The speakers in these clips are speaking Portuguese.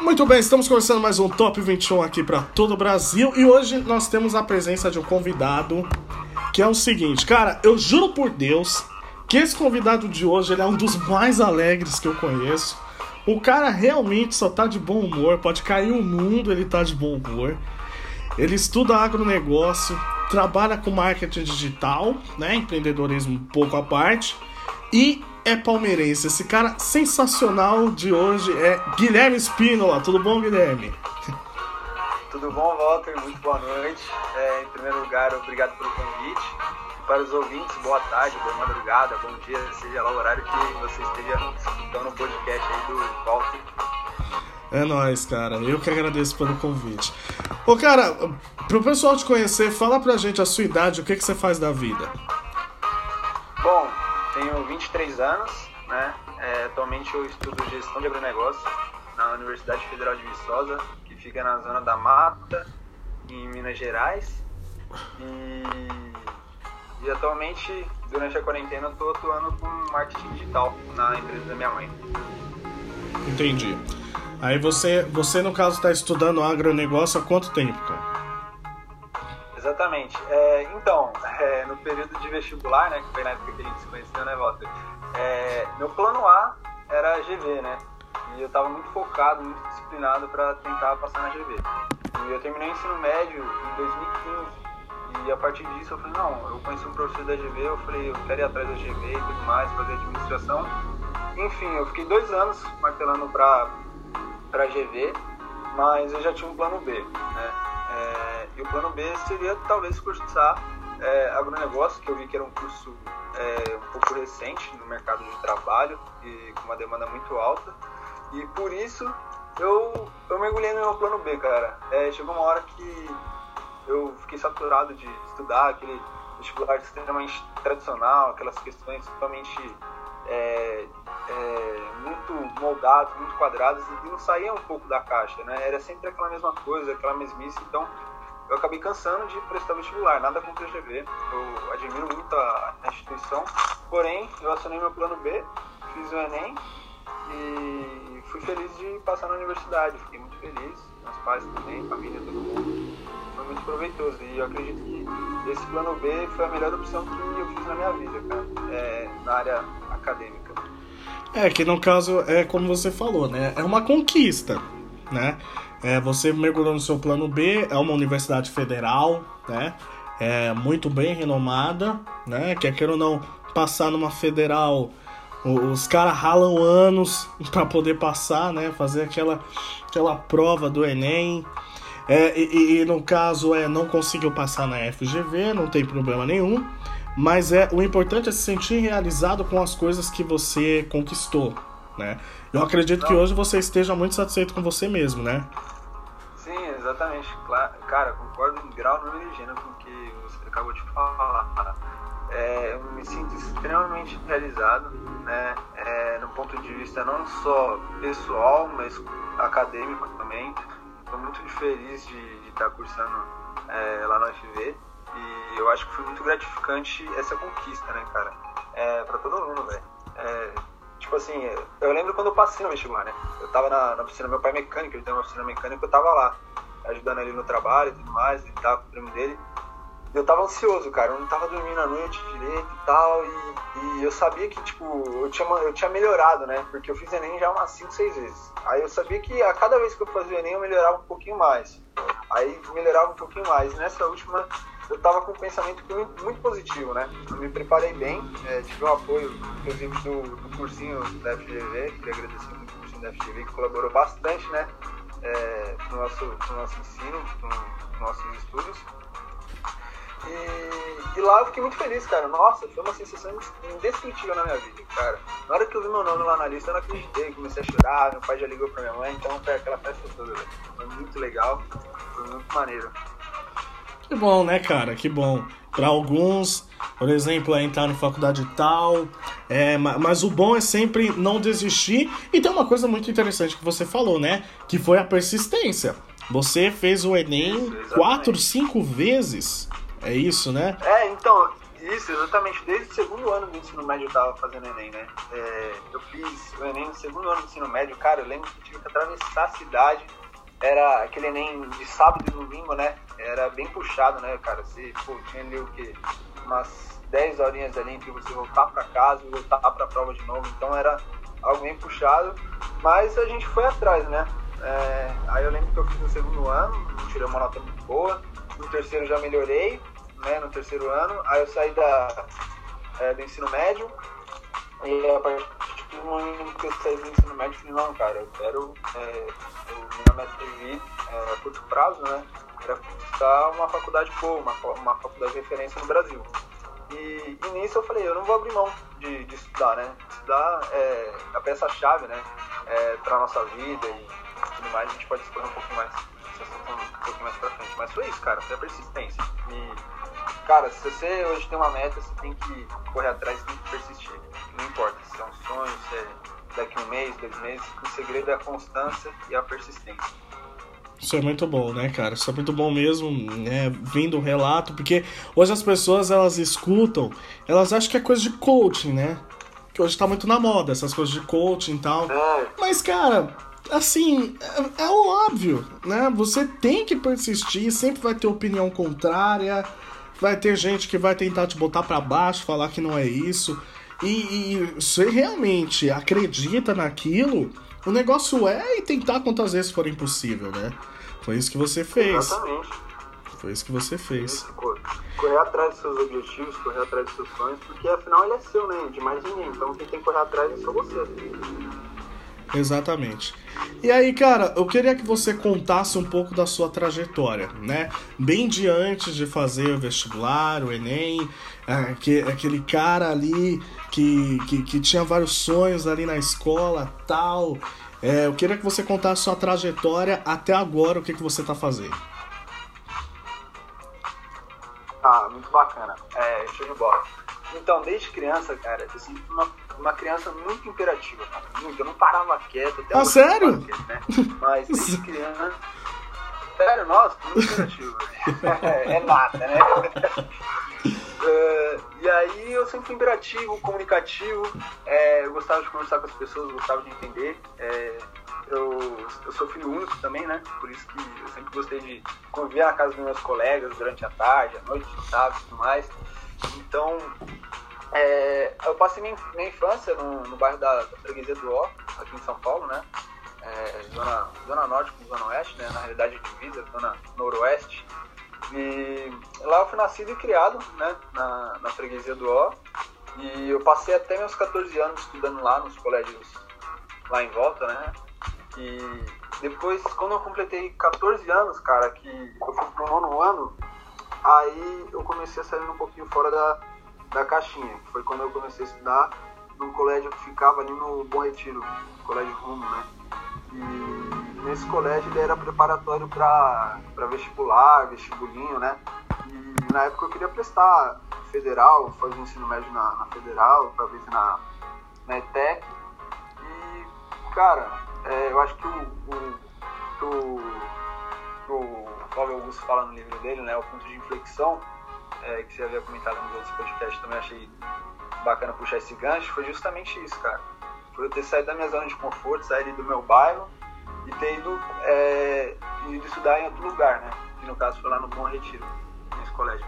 Muito bem, estamos começando mais um Top 21 aqui para todo o Brasil e hoje nós temos a presença de um convidado que é o seguinte, cara, eu juro por Deus que esse convidado de hoje ele é um dos mais alegres que eu conheço. O cara realmente só tá de bom humor, pode cair o mundo, ele tá de bom humor. Ele estuda agronegócio, trabalha com marketing digital, né, empreendedorismo pouco à parte e é palmeirense. Esse cara sensacional de hoje é Guilherme Spínola. Tudo bom, Guilherme? Tudo bom, Walter? Muito boa noite. É, em primeiro lugar, obrigado pelo convite. Para os ouvintes, boa tarde, boa madrugada, bom dia, seja lá o horário que você esteja escutando o podcast aí do Walter. É nóis, cara. Eu que agradeço pelo convite. Ô, cara, pro pessoal te conhecer, fala pra gente a sua idade, o que, que você faz da vida. Bom, tenho 23 anos, né? É, atualmente eu estudo gestão de agronegócio na Universidade Federal de Viçosa, que fica na zona da Mata, em Minas Gerais. E, e atualmente, durante a quarentena, eu estou atuando com marketing digital na empresa da minha mãe. Entendi. Aí você, você no caso, está estudando agronegócio há quanto tempo, cara? Exatamente. É, então, é, no período de vestibular, né, que foi na época que a gente se conheceu, né, Walter? É, meu plano A era GV, né? E eu estava muito focado, muito disciplinado para tentar passar na GV. E eu terminei o ensino médio em 2015. E a partir disso eu falei, não, eu conheci um professor da GV, eu falei, eu quero ir atrás da GV e tudo mais, fazer administração. Enfim, eu fiquei dois anos martelando para para GV, mas eu já tinha um plano B, né? E o plano B seria talvez cursar é, agronegócio, que eu vi que era um curso é, um pouco recente no mercado de trabalho e com uma demanda muito alta. E por isso eu, eu mergulhei no meu plano B, cara. É, chegou uma hora que eu fiquei saturado de estudar aquele vestibular extremamente tradicional, aquelas questões totalmente é, é, muito moldados, muito quadrados e não saía um pouco da caixa, né? Era sempre aquela mesma coisa, aquela mesmice. Então, eu acabei cansando de prestar vestibular. Nada contra o GV, eu admiro muito a, a instituição. Porém, eu assinei meu plano B, fiz o Enem e fui feliz de passar na universidade. Fiquei muito feliz, meus pais também, família, todo mundo. Foi muito proveitoso e eu acredito que esse plano B foi a melhor opção que eu fiz na minha vida, cara, é, na área acadêmica. É, que no caso é como você falou, né? É uma conquista, né? É, você mergulhou no seu plano B, é uma universidade federal, né? É muito bem renomada, né? Quer queira ou não passar numa federal, os caras ralam anos para poder passar, né? Fazer aquela, aquela prova do Enem. É, e, e, no caso é não conseguiu passar na FGV, não tem problema nenhum. Mas é o importante é se sentir realizado com as coisas que você conquistou, né? Eu acredito que hoje você esteja muito satisfeito com você mesmo, né? Sim, exatamente. Cara, concordo em grau, número e gênero com o que você acabou de falar. É, eu me sinto extremamente realizado, né? É, no ponto de vista não só pessoal, mas acadêmico também. Estou muito feliz de, estar cursando é, lá no FV. E eu acho que foi muito gratificante essa conquista, né, cara? É, pra todo mundo, velho. É, tipo assim, eu lembro quando eu passei no vestibular, né? Eu tava na, na oficina, meu pai mecânico, ele tem uma oficina mecânica, eu tava lá, ajudando ele no trabalho e tudo mais, ele tava com o primo dele. Eu tava ansioso, cara, eu não tava dormindo à noite direito e tal, e, e eu sabia que, tipo, eu tinha, eu tinha melhorado, né? Porque eu fiz Enem já umas 5, 6 vezes. Aí eu sabia que a cada vez que eu fazia Enem eu melhorava um pouquinho mais. Aí melhorava um pouquinho mais. Nessa última eu estava com um pensamento muito positivo, né? Eu me preparei bem, é, tive o apoio, inclusive, do, do cursinho da FGV, queria agradecer muito o cursinho da FGV, que colaborou bastante, né? É, no, nosso, no nosso ensino, nos nossos estudos. E, e, lá eu fiquei muito feliz, cara. Nossa, foi uma sensação indescritível na minha vida, cara. Na hora que eu vi meu nome lá na lista, eu não acreditei, comecei a chorar, meu pai já ligou pra minha mãe, então foi aquela festa toda, velho. Foi muito legal, foi muito maneiro. Que bom, né, cara? Que bom. Para alguns, por exemplo, é entrar na faculdade tal. É, mas o bom é sempre não desistir. E tem uma coisa muito interessante que você falou, né? Que foi a persistência. Você fez o Enem isso, quatro, cinco vezes. É isso, né? É, então, Isso, exatamente. Desde o segundo ano do ensino médio eu tava fazendo Enem, né? É, eu fiz o Enem no segundo ano do ensino médio. Cara, eu lembro que eu tive que atravessar a cidade. Era aquele Enem de sábado e domingo, né? Era bem puxado, né, cara? Você, pô, tinha ali o quê? Umas 10 horinhas ali entre você voltar para casa e voltar para a prova de novo. Então era algo bem puxado. Mas a gente foi atrás, né? É, aí eu lembro que eu fiz no segundo ano, tirei uma nota muito boa. No terceiro já melhorei né, no terceiro ano. Aí eu saí da, é, do ensino médio. E a partir do momento que eu saí do ensino médio, falei, não, cara, eu quero. É, eu, minha meta de vida, é, a curto prazo, né? Era buscar uma faculdade boa, uma, uma faculdade de referência no Brasil. E, e, nisso eu falei, eu não vou abrir mão de, de estudar, né? Estudar é a peça-chave, né? É, para nossa vida e tudo mais, a gente pode expor um pouco mais, um pouco mais pra frente. Mas foi isso, cara, foi a persistência. E cara, se você hoje tem uma meta, você tem que correr atrás, tem que persistir. Não importa se é um sonho, se é daqui um mês, dois meses, o segredo é a constância e a persistência. Isso é muito bom, né, cara? Isso é muito bom mesmo, né? Vindo o relato, porque hoje as pessoas elas escutam, elas acham que é coisa de coaching, né? Que hoje tá muito na moda, essas coisas de coaching e tal. É. Mas, cara, assim, é, é óbvio, né? Você tem que persistir, sempre vai ter opinião contrária. Vai ter gente que vai tentar te botar para baixo, falar que não é isso. E, e você realmente acredita naquilo, o negócio é e tentar quantas vezes for impossível, né? Foi isso que você fez. Exatamente. Foi isso que você fez. Correr atrás dos seus objetivos, correr atrás dos seus sonhos, porque afinal ele é seu, né? De mais ninguém. Então quem tem que correr atrás é só você. Exatamente. E aí, cara, eu queria que você contasse um pouco da sua trajetória, né? Bem diante de fazer o vestibular, o Enem, é, que, aquele cara ali que, que, que, tinha vários sonhos ali na escola tal. É, eu queria que você contasse sua trajetória até agora, o que, que você tá fazendo. Ah, muito bacana. É, show de bola. Então, desde criança, cara, eu sempre fui uma, uma criança muito imperativa, cara. Muito. Eu não parava quieto. Até ah, sério? Quieto, né? Mas desde criança. Sério, nossa, muito imperativo. é, é nada, né? Uh, e aí eu sempre fui imperativo, comunicativo, é, eu gostava de conversar com as pessoas, gostava de entender. É, eu, eu sou filho único também, né? Por isso que eu sempre gostei de conviver na casa dos meus colegas durante a tarde, a noite, sábado e tudo mais. Então, é, eu passei minha, minha infância no, no bairro da, da Freguesia do Ó, aqui em São Paulo, né? É, zona, zona Norte com Zona Oeste, né? Na realidade, divisa, Zona Noroeste. E lá eu fui nascido e criado, né? Na, na Freguesia do Ó. E eu passei até meus 14 anos estudando lá nos colégios lá em volta, né? E depois, quando eu completei 14 anos, cara, que eu fui pro nono ano, Aí eu comecei a sair um pouquinho fora da, da caixinha, que foi quando eu comecei a estudar num colégio que ficava ali no Bom Retiro, colégio Rumo, né? E nesse colégio ele era preparatório para vestibular, vestibulinho, né? E na época eu queria prestar federal, fazer ensino médio na, na federal, talvez na, na ETEC. E, cara, é, eu acho que o, o, o, o Flávio Augusto fala no livro dele, né, o ponto de inflexão, é, que você havia comentado nos outros podcasts, também achei bacana puxar esse gancho, foi justamente isso, cara. Foi eu ter saído da minha zona de conforto, sair do meu bairro e ter ido, é, ido estudar em outro lugar, né? Que no caso foi lá no Bom Retiro, nesse colégio.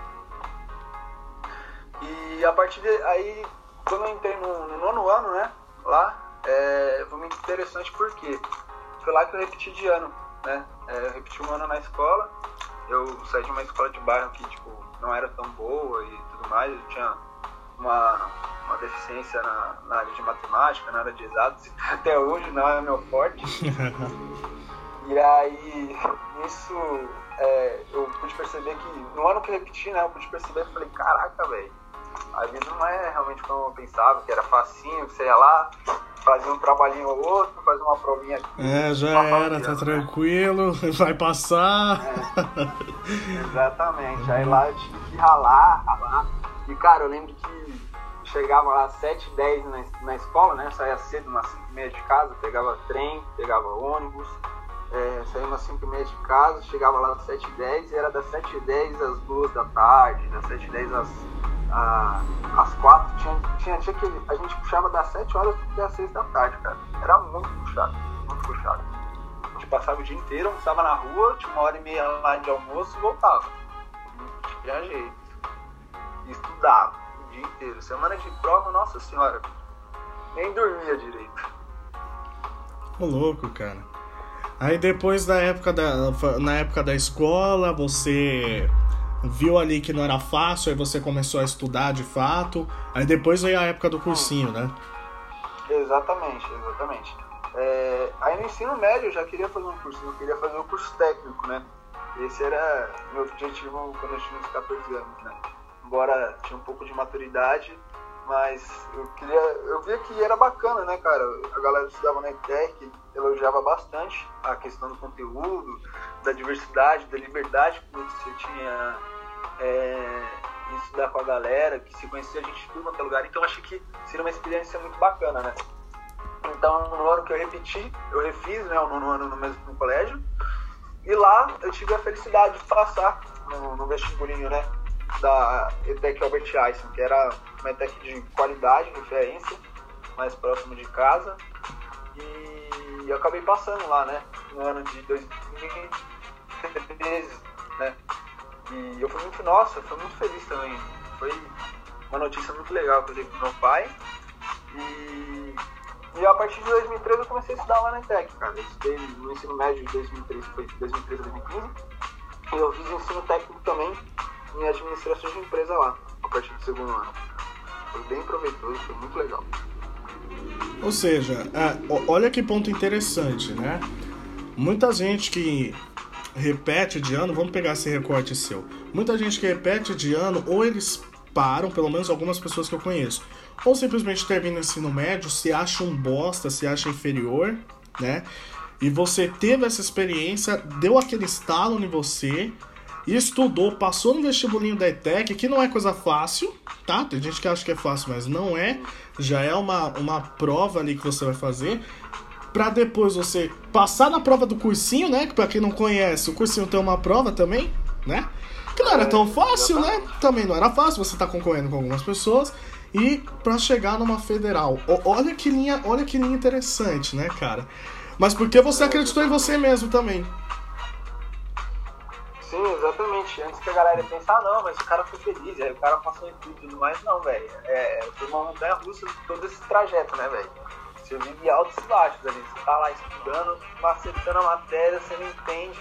E a partir de aí, quando eu entrei no, no nono ano, né? Lá, é, foi muito interessante porque foi lá que eu repeti de ano né? É, eu repeti um ano na escola, eu saí de uma escola de bairro que, tipo, não era tão boa e tudo mais, eu tinha uma, uma deficiência na, na área de matemática, na área de exatos, e até hoje não é meu forte. e aí, isso, é, eu pude perceber que, no ano que eu repeti, né, eu pude perceber, eu falei, caraca, velho, a vida não é realmente como eu pensava, que era facinho, que você ia lá, fazia um trabalhinho ou outro, fazia uma provinha aqui. É, já era, tá né? tranquilo, vai passar. É, exatamente. Aí lá eu tive que ralar, ralar. E cara, eu lembro que chegava lá às 7 10 na, na escola, né? Saía cedo, umas 5 e meia de casa, pegava trem, pegava ônibus. É, saía umas 5 e meia de casa, chegava lá às 7 10 e era das 7 10 às 2 da tarde, das 7 10 às, a, às quatro, tinha, tinha dia que a gente puxava das sete horas até as seis da tarde, cara. Era muito puxado, muito puxado. A gente passava o dia inteiro, almoçava na rua, tinha uma hora e meia lá de almoço e voltava. Tinha jeito. Estudava o dia inteiro. Semana de prova, nossa senhora, nem dormia direito. Ô louco, cara. Aí depois da época da. Na época da escola, você viu ali que não era fácil, aí você começou a estudar de fato. Aí depois veio a época do cursinho, né? Exatamente, exatamente. É, aí no ensino médio eu já queria fazer um cursinho, eu queria fazer um curso técnico, né? Esse era meu objetivo quando eu tinha uns 14 anos, né? Embora tinha um pouco de maturidade, mas eu queria. Eu via que era bacana, né, cara? A galera estudava na ETEC, elogiava bastante a questão do conteúdo, da diversidade, da liberdade que você tinha é, em estudar com a galera, que se conhecia a gente tudo quanto lugar. Então achei que seria uma experiência muito bacana, né? Então, no ano que eu repeti, eu refiz né, o nono ano no mesmo no colégio. E lá eu tive a felicidade de passar no, no vestibulinho, né? Da ETEC Albert Einstein, que era uma ETEC de qualidade, referência, mais próximo de casa. E eu acabei passando lá, né? No ano de 2013, né? E eu fui muito, nossa, fui muito feliz também. Foi uma notícia muito legal que eu dei pro meu pai. E, e a partir de 2013 eu comecei a estudar lá na ETEC, cara. Eu estudei no ensino médio de 2013, foi de 2013 a 2015. E eu fiz ensino técnico também em administração de empresa lá, a partir do segundo ano. Foi bem proveitoso, foi muito legal. Ou seja, é, olha que ponto interessante, né? Muita gente que repete de ano, vamos pegar esse recorte seu. Muita gente que repete de ano, ou eles param, pelo menos algumas pessoas que eu conheço, ou simplesmente termina o ensino médio, se acha um bosta, se acha inferior, né? E você teve essa experiência, deu aquele estalo em você, estudou, passou no vestibulinho da ETEC, que não é coisa fácil, tá? Tem gente que acha que é fácil, mas não é. Já é uma, uma prova ali que você vai fazer. Pra depois você passar na prova do cursinho, né? Que pra quem não conhece, o cursinho tem uma prova também, né? Que não era tão fácil, né? Também não era fácil, você tá concorrendo com algumas pessoas. E pra chegar numa federal. Olha que linha, olha que linha interessante, né, cara? Mas porque você acreditou em você mesmo também. Sim, exatamente. Antes que a galera pense, ah não, mas o cara foi feliz, aí o cara passou em tudo e tudo mais, não, velho. É, foi uma montanha russa todo esse trajeto, né, velho? Você vive altos e baixos ali. Você tá lá estudando, macetando a matéria, você não entende.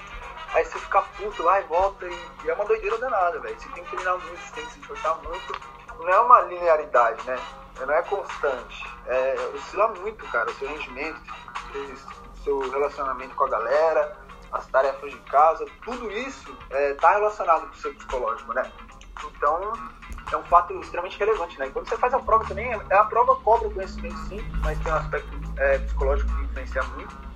Aí você fica puto lá e volta e, é uma doideira danada, velho. Você tem que treinar muito, você tem que se esforçar muito. Não é uma linearidade, né? Não é constante. É, oscila muito, cara, o seu rendimento, seu relacionamento com a galera as tarefas de casa, tudo isso está é, tá relacionado com o seu psicológico, né? Então, é um fato extremamente relevante, né? E quando você faz a prova também, é, a prova cobra o conhecimento sim, mas tem um aspecto é, psicológico que influencia muito.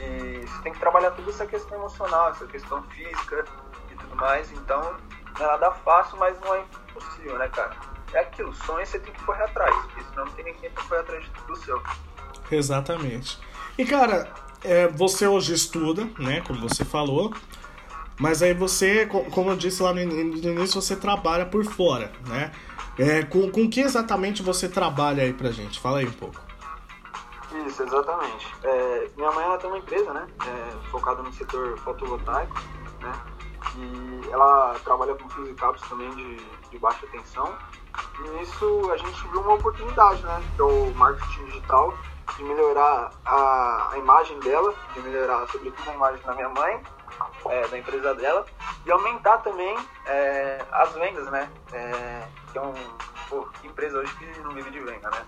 E você tem que trabalhar toda essa questão emocional, essa questão física e tudo mais. Então, não é nada fácil, mas não é impossível, né, cara? É aquilo, sonho você tem que correr atrás, porque senão não tem ninguém pra correr atrás do seu. Exatamente. E, cara, é, você hoje estuda, né, como você falou, mas aí você, como eu disse lá no início, você trabalha por fora, né? É, com, com que exatamente você trabalha aí pra gente? Fala aí um pouco. Isso, exatamente. É, minha mãe ela tem uma empresa, né? É, focada no setor fotovoltaico, né? E ela trabalha com fios e cabos também de, de baixa tensão. E nisso a gente viu uma oportunidade, né? Que é o marketing digital de melhorar a, a imagem dela, de melhorar sobretudo a imagem da minha mãe, é, da empresa dela, e aumentar também é, as vendas, né? É, que é um, pô, que empresa hoje que não vive de venda, né?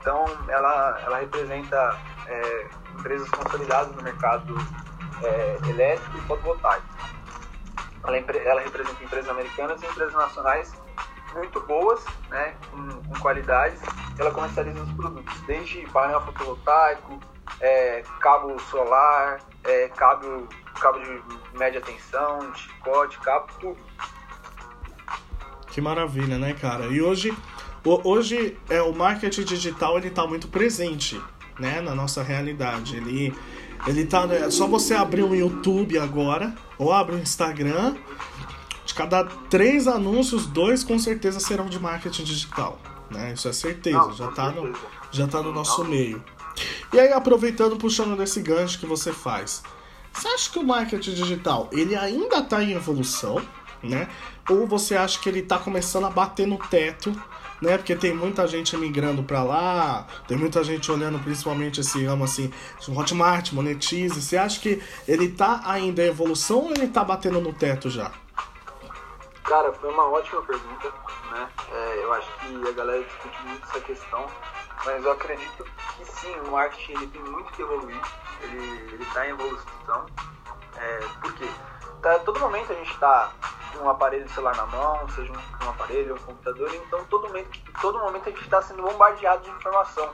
Então ela, ela representa é, empresas consolidadas no mercado é, elétrico e fotovoltaico. Ela, ela representa empresas americanas e empresas nacionais muito boas, né, com, com qualidades, ela comercializa os produtos, desde painel fotovoltaico, é, cabo solar, é, cabo, cabo de média tensão, chicote, cabo, tudo. Que maravilha, né, cara? E hoje, hoje é, o marketing digital ele está muito presente, né, na nossa realidade. Ele, ele tá, é só você abrir o YouTube agora ou abre o Instagram cada três anúncios, dois com certeza serão de marketing digital. Né? Isso é certeza, Não, já está no, já tá no nosso meio. E aí, aproveitando, puxando desse gancho que você faz, você acha que o marketing digital ele ainda está em evolução, né? Ou você acha que ele está começando a bater no teto, né? Porque tem muita gente migrando para lá, tem muita gente olhando principalmente esse ramo assim, Hotmart, Monetize. Você acha que ele tá ainda em evolução ou ele tá batendo no teto já? Cara, foi uma ótima pergunta, né? É, eu acho que a galera discute muito essa questão, mas eu acredito que sim, o marketing ele tem muito que evoluir, ele, ele tá em evolução. É, por quê? Tá, todo momento a gente está com um aparelho celular na mão, seja um, um aparelho um computador, então todo momento, todo momento a gente está sendo bombardeado de informação,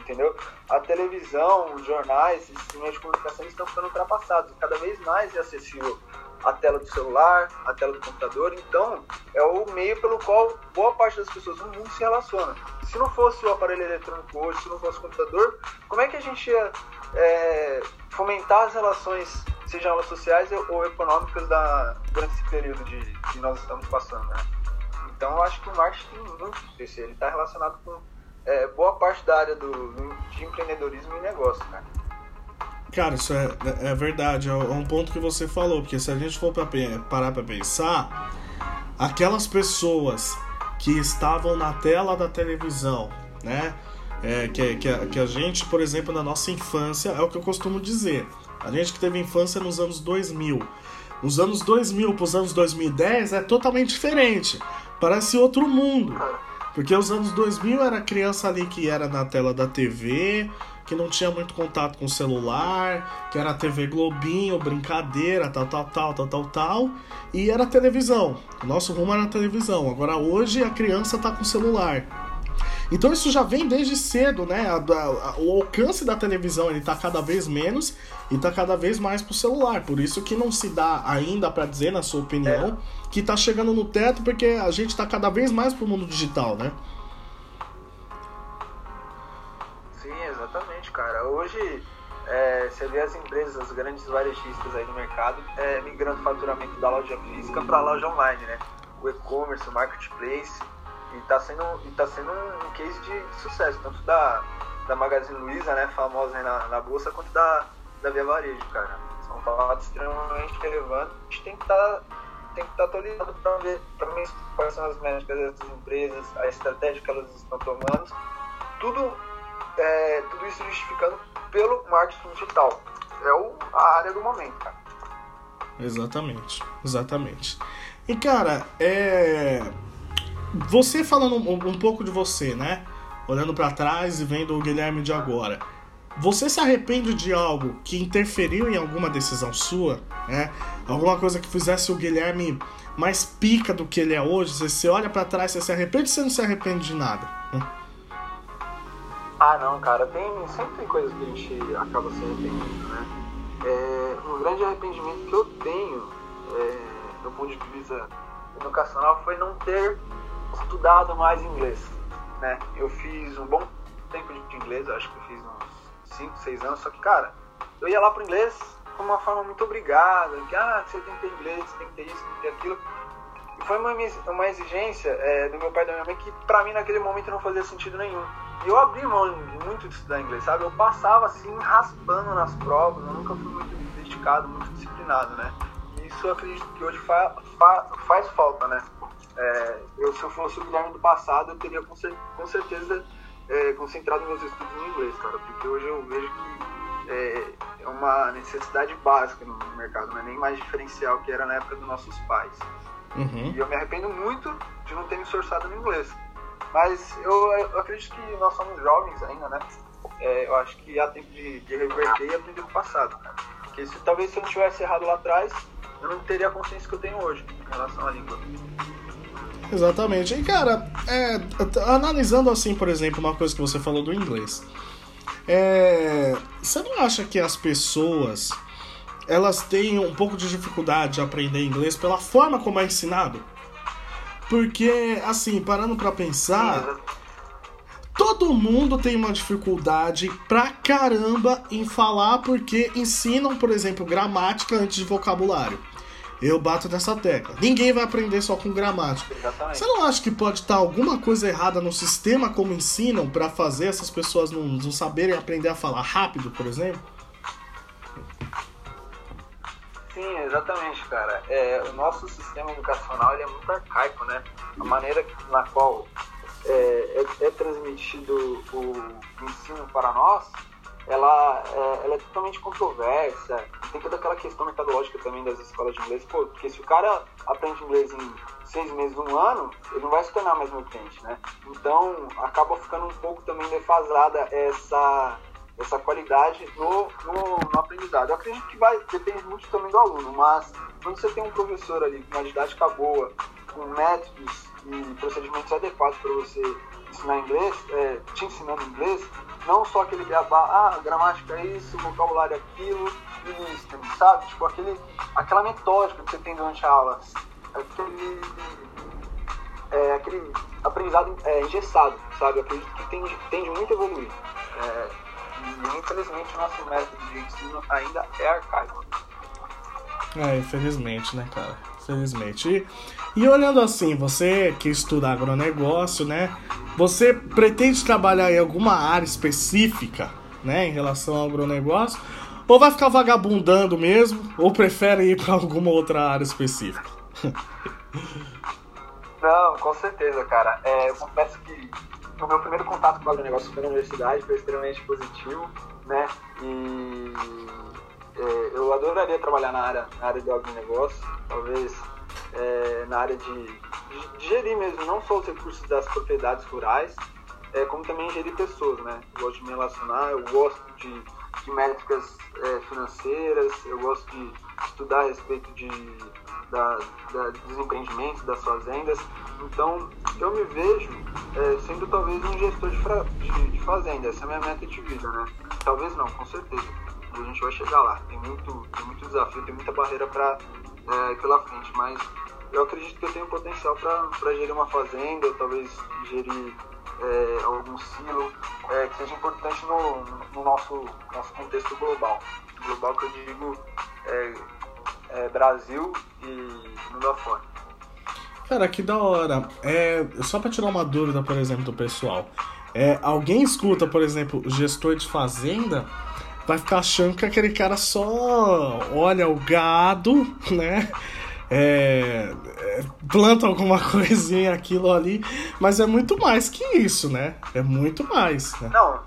entendeu? A televisão, os jornais, esses meios de comunicação estão ficando ultrapassados, cada vez mais é acessível a tela do celular, a tela do computador, então é o meio pelo qual boa parte das pessoas no mundo se relaciona. Se não fosse o aparelho eletrônico hoje, se não fosse o computador, como é que a gente ia é, fomentar as relações, sejam elas sociais ou econômicas, da, durante esse período de, que nós estamos passando? Né? Então eu acho que o marketing tem muito crescer, ele está relacionado com é, boa parte da área do, de empreendedorismo e negócio, né? Cara, isso é, é verdade, é um ponto que você falou, porque se a gente for pra, parar para pensar, aquelas pessoas que estavam na tela da televisão, né? É, que, que, a, que a gente, por exemplo, na nossa infância, é o que eu costumo dizer. A gente que teve infância nos anos 2000. Os anos 2000 para os anos 2010 é totalmente diferente. Parece outro mundo. Porque os anos 2000 era criança ali que era na tela da TV, que não tinha muito contato com o celular, que era TV Globinho, brincadeira, tal, tal, tal, tal, tal, tal, e era televisão. O nosso rumo era televisão. Agora hoje a criança tá com celular. Então isso já vem desde cedo, né? A, a, o alcance da televisão ele tá cada vez menos e tá cada vez mais pro celular. Por isso que não se dá ainda para dizer, na sua opinião, é. que tá chegando no teto porque a gente tá cada vez mais pro mundo digital, né? Cara. Hoje é, você vê as empresas, as grandes varejistas aí no mercado, é, migrando o faturamento da loja física para a loja online, né? O e-commerce, o marketplace. E tá sendo, e tá sendo um case de sucesso, tanto da, da Magazine Luiza, né, famosa na, na bolsa, quanto da, da Via Varejo, cara. São fatos extremamente relevantes. A gente tem que estar tá, tem que estar tá para ver, pra ver quais são as métricas dessas empresas, a estratégia que elas estão tomando. Tudo, é, tudo isso justificando pelo marketing digital. É o, a área do momento, cara. Exatamente, exatamente. E cara, é você falando um, um, pouco de você, né? Olhando para trás e vendo o Guilherme de agora. Você se arrepende de algo que interferiu em alguma decisão sua, né? Alguma coisa que fizesse o Guilherme mais pica do que ele é hoje? Você, você olha para trás, você se arrepende você não se arrepende de nada? Né? Ah, não, cara. Tem, sempre tem coisas que a gente acaba se arrependendo, né? É, um grande arrependimento que eu tenho, é, do ponto de vista educacional, foi não ter estudado mais inglês, né? Eu fiz um bom tempo de inglês, acho que eu fiz uns 5, 6 anos, só que, cara, eu ia lá pro inglês com uma forma muito obrigada, que, ah, você tem que ter inglês, você tem que ter isso, tem que ter aquilo. E foi uma, uma exigência é, do meu pai e da minha mãe que, pra mim, naquele momento não fazia sentido nenhum. E eu abri mão muito de estudar inglês, sabe? Eu passava, assim, raspando nas provas, eu nunca fui muito dedicado, muito disciplinado, né? E isso eu acredito que hoje fa fa faz falta, né? É, eu, se eu fosse o Guilherme do passado, eu teria com, cer com certeza é, concentrado meus estudos no inglês, cara, porque hoje eu vejo que é, é, uma necessidade básica no mercado, não é nem mais diferencial que era na época dos nossos pais. Uhum. E eu me arrependo muito de não ter me esforçado no inglês. Mas eu, eu acredito que nós somos jovens ainda, né? É, eu acho que há tempo de, de reverter e aprender o passado. Porque se, talvez se eu não tivesse errado lá atrás, eu não teria a consciência que eu tenho hoje em relação à língua. Exatamente. E cara, é, analisando assim, por exemplo, uma coisa que você falou do inglês. É, você não acha que as pessoas elas têm um pouco de dificuldade de aprender inglês pela forma como é ensinado? Porque, assim, parando para pensar, todo mundo tem uma dificuldade pra caramba em falar porque ensinam, por exemplo, gramática antes de vocabulário. eu bato nessa tecla. Ninguém vai aprender só com gramática. Exatamente. Você não acha que pode estar alguma coisa errada no sistema como ensinam para fazer essas pessoas não, não saberem aprender a falar rápido, por exemplo? Sim, exatamente, cara. É, o nosso sistema educacional ele é muito arcaico, né? A maneira na qual é, é, é transmitido o ensino para nós, ela é, ela é totalmente controversa. Tem toda aquela questão metodológica também das escolas de inglês. Pô, porque se o cara aprende inglês em seis meses, um ano, ele não vai se tornar mais nutriente, né? Então, acaba ficando um pouco também defasada essa essa qualidade no, no, no, aprendizado. Eu acredito que vai depende muito também do aluno, mas quando você tem um professor ali com uma didática boa, com métodos e procedimentos adequados para você ensinar inglês, é, te ensinando inglês, não só aquele beabá, ah, gramática é isso, vocabulário é aquilo, e listening, sabe? Tipo, aquele, aquela metódica que você tem durante a aula, aquele, é, aquele aprendizado é, engessado, sabe? Eu acredito que tende, tende muito a evoluir. É, e infelizmente o nosso método de ensino ainda é arcaico. É, infelizmente, né, cara? Infelizmente. E, e olhando assim, você que estuda agronegócio, né? Você pretende trabalhar em alguma área específica, né, em relação ao agronegócio? Ou vai ficar vagabundando mesmo? Ou prefere ir para alguma outra área específica? Não, com certeza, cara. É, eu confesso que o meu primeiro contato com o agronegócio foi na universidade, foi extremamente positivo, né? E é, eu adoraria trabalhar na área, na área do agronegócio, talvez é, na área de, de, gerir mesmo, não só os recursos das propriedades rurais, é, como também gerir pessoas, né? Eu gosto de me relacionar, eu gosto de, de métricas é, financeiras, eu gosto de estudar a respeito de, da, da, das fazendas. Então, eu me vejo é, sendo talvez um gestor de, fra, de, de, fazenda. Essa é a minha meta de vida, né? Talvez não, com certeza. A gente vai chegar lá. Tem muito, tem muito desafio, tem muita barreira para é, pela frente, mas eu acredito que eu tenho potencial para gerir uma fazenda, ou talvez gerir é, algum silo é, que seja importante no, no, nosso, nosso contexto global. Global que eu digo é, é Brasil e mundo afora. Cara, que da hora. É, só para tirar uma dúvida, por exemplo, do pessoal. É, alguém escuta, por exemplo, gestor de fazenda, vai ficar achando que aquele cara só olha o gado, né? É, é, planta alguma coisinha, aquilo ali, mas é muito mais que isso, né? É muito mais. Né? Não,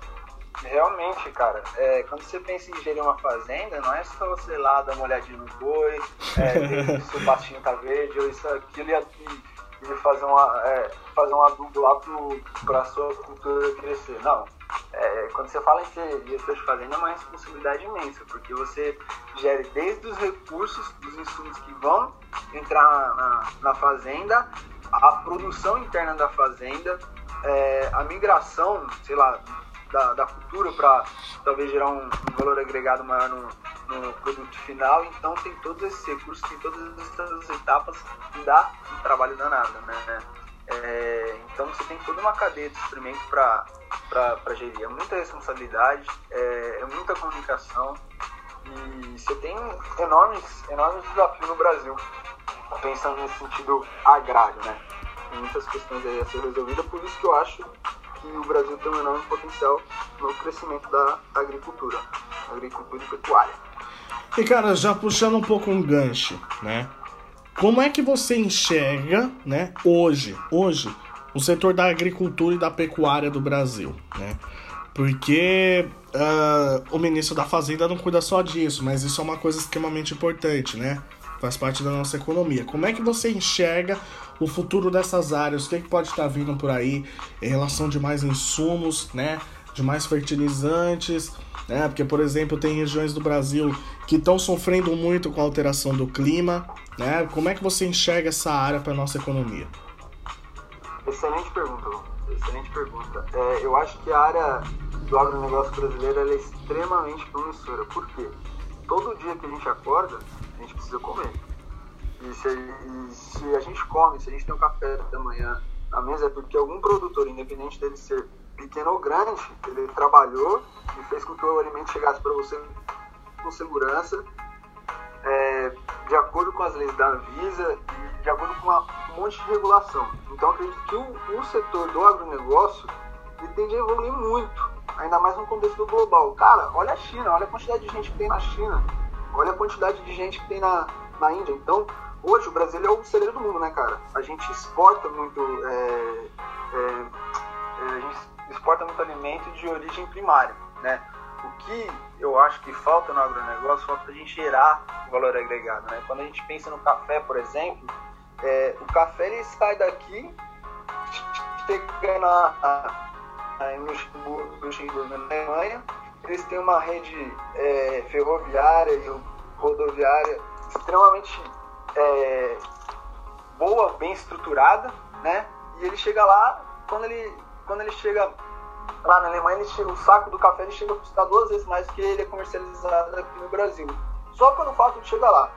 realmente, cara, é, quando você pensa em gerir uma fazenda, não é só você lá dar uma olhadinha no boi, é, se o pastinho tá verde, ou isso, aquilo e aqui, e fazer, uma, é, fazer um adubo lá para a sua cultura crescer. Não. É, quando você fala em ser gestor de fazenda, é uma responsabilidade imensa, porque você gere desde os recursos, dos insumos que vão entrar na, na fazenda, a produção interna da fazenda, é, a migração, sei lá, da, da cultura para talvez gerar um, um, valor agregado maior no, no, produto final. Então tem todos esses recursos, tem todas essas etapas que dá um trabalho danado, né? É, então você tem toda uma cadeia de suprimento para gerir. É muita responsabilidade, é, é, muita comunicação e você tem enormes, enormes desafios no Brasil, pensando nesse sentido agrário, né? Tem muitas questões aí a ser resolvidas, por isso que eu acho que o Brasil tem um enorme potencial no crescimento da agricultura, agricultura e pecuária. E cara, já puxando um pouco um gancho, né? Como é que você enxerga, né, hoje, hoje, o setor da agricultura e da pecuária do Brasil, né? Porque uh, o ministro da Fazenda não cuida só disso, mas isso é uma coisa extremamente importante, né? Faz parte da nossa economia. Como é que você enxerga o futuro dessas áreas? O que, é que pode estar vindo por aí em relação de mais insumos, né? De mais fertilizantes, né? Porque, por exemplo, tem regiões do Brasil que estão sofrendo muito com a alteração do clima, né? Como é que você enxerga essa área para nossa economia? Excelente pergunta, excelente pergunta. É, eu acho que a área do agronegócio brasileiro é extremamente promissora. Por quê? Todo dia que a gente acorda, a gente precisa comer. E se, e se a gente come, se a gente tem um café da manhã na mesa, é porque algum produtor, independente dele ser pequeno ou grande, ele trabalhou e fez com que o alimento chegasse para você com segurança. É, de acordo com as leis da Anvisa e de acordo com uma, um monte de regulação. Então acredito que o, o setor do agronegócio ele tende a evoluir muito, ainda mais no contexto global. Cara, olha a China, olha a quantidade de gente que tem na China, olha a quantidade de gente que tem na, na Índia. Então, hoje o Brasil é o celeiro do mundo, né, cara? A gente exporta muito, é, é, é, a gente exporta muito alimento de origem primária, né? O que eu acho que falta no agronegócio, falta a gente gerar valor agregado, né? Quando a gente pensa no café, por exemplo, é, o café ele sai daqui, chega na, Luxemburgo, na Alemanha, eles têm uma rede é, ferroviária e rodoviária extremamente é, boa, bem estruturada, né? E ele chega lá, quando ele, quando ele chega lá na Alemanha, ele chega, o saco do café ele chega a custar duas vezes mais que ele é comercializado aqui no Brasil. Só pelo fato de chegar lá.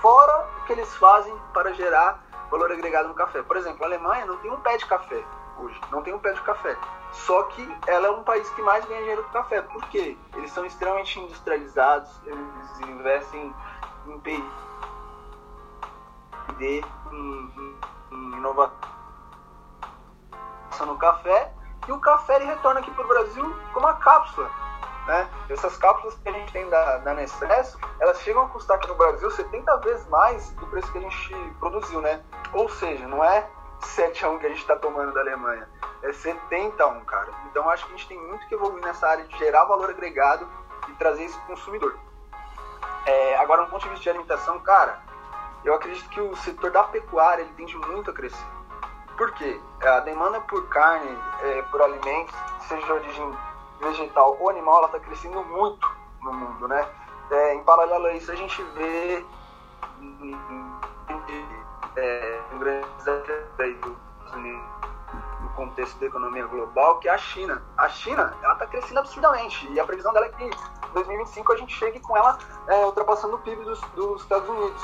Fora o que eles fazem para gerar valor agregado no café. Por exemplo, a Alemanha não tem um pé de café hoje, não tem um pé de café. Só que ela é um país que mais ganha dinheiro com café. Por quê? Eles são extremamente industrializados, eles investem em PD, em, em, em inovação no café, e o café ele retorna aqui para o Brasil como uma cápsula. Né? Essas cápsulas que a gente tem da, da Nespresso, elas chegam a custar aqui no Brasil 70 vezes mais do preço que a gente produziu, né? Ou seja, não é 7 a 1 que a gente está tomando da Alemanha, é 70 a 1, cara. Então acho que a gente tem muito que evoluir nessa área de gerar valor agregado e trazer isso para o consumidor. É, agora, no ponto de vista de alimentação, cara, eu acredito que o setor da pecuária ele tende muito a crescer. Por quê? A demanda por carne, é, por alimentos, seja de origem vegetal ou animal, ela está crescendo muito no mundo, né? É, em paralelo a isso, a gente vê é, um grande desafio no contexto da economia global, que é a China. A China, ela está crescendo absurdamente e a previsão dela é que em 2025 a gente chegue com ela é, ultrapassando o PIB dos, dos Estados Unidos.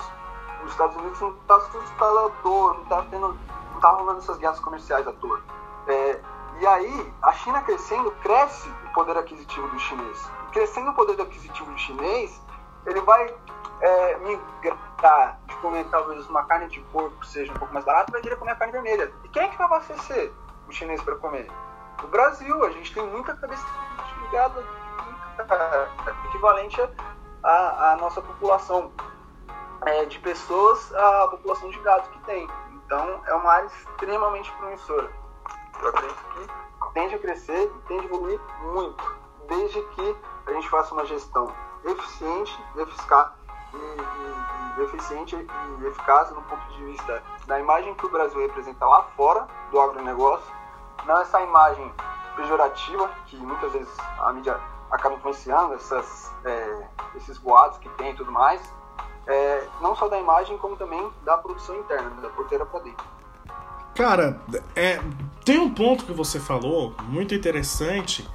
Os Estados Unidos não está assustado à toa, não está tendo, não tá rolando essas guerras comerciais à toa. É, e aí, a China crescendo, cresce o poder aquisitivo do chinês. crescendo o poder aquisitivo do chinês, ele vai é, migrar de comer talvez uma carne de porco seja um pouco mais barata, vai querer comer a carne vermelha. E quem é que vai abastecer o chinês para comer? O Brasil, a gente tem muita cabeça de gado equivalente à nossa população é, de pessoas à população de gado que tem. Então é uma área extremamente promissora. Eu acredito que tende a crescer e tende a evoluir muito, desde que a gente faça uma gestão eficiente, eficaz, e, e, e, eficiente e eficaz no ponto de vista da imagem que o Brasil representa lá fora do agronegócio, não essa imagem pejorativa que muitas vezes a mídia acaba influenciando, essas, é, esses boatos que tem e tudo mais, é, não só da imagem, como também da produção interna, da porteira para dentro. Cara, é, tem um ponto que você falou muito interessante,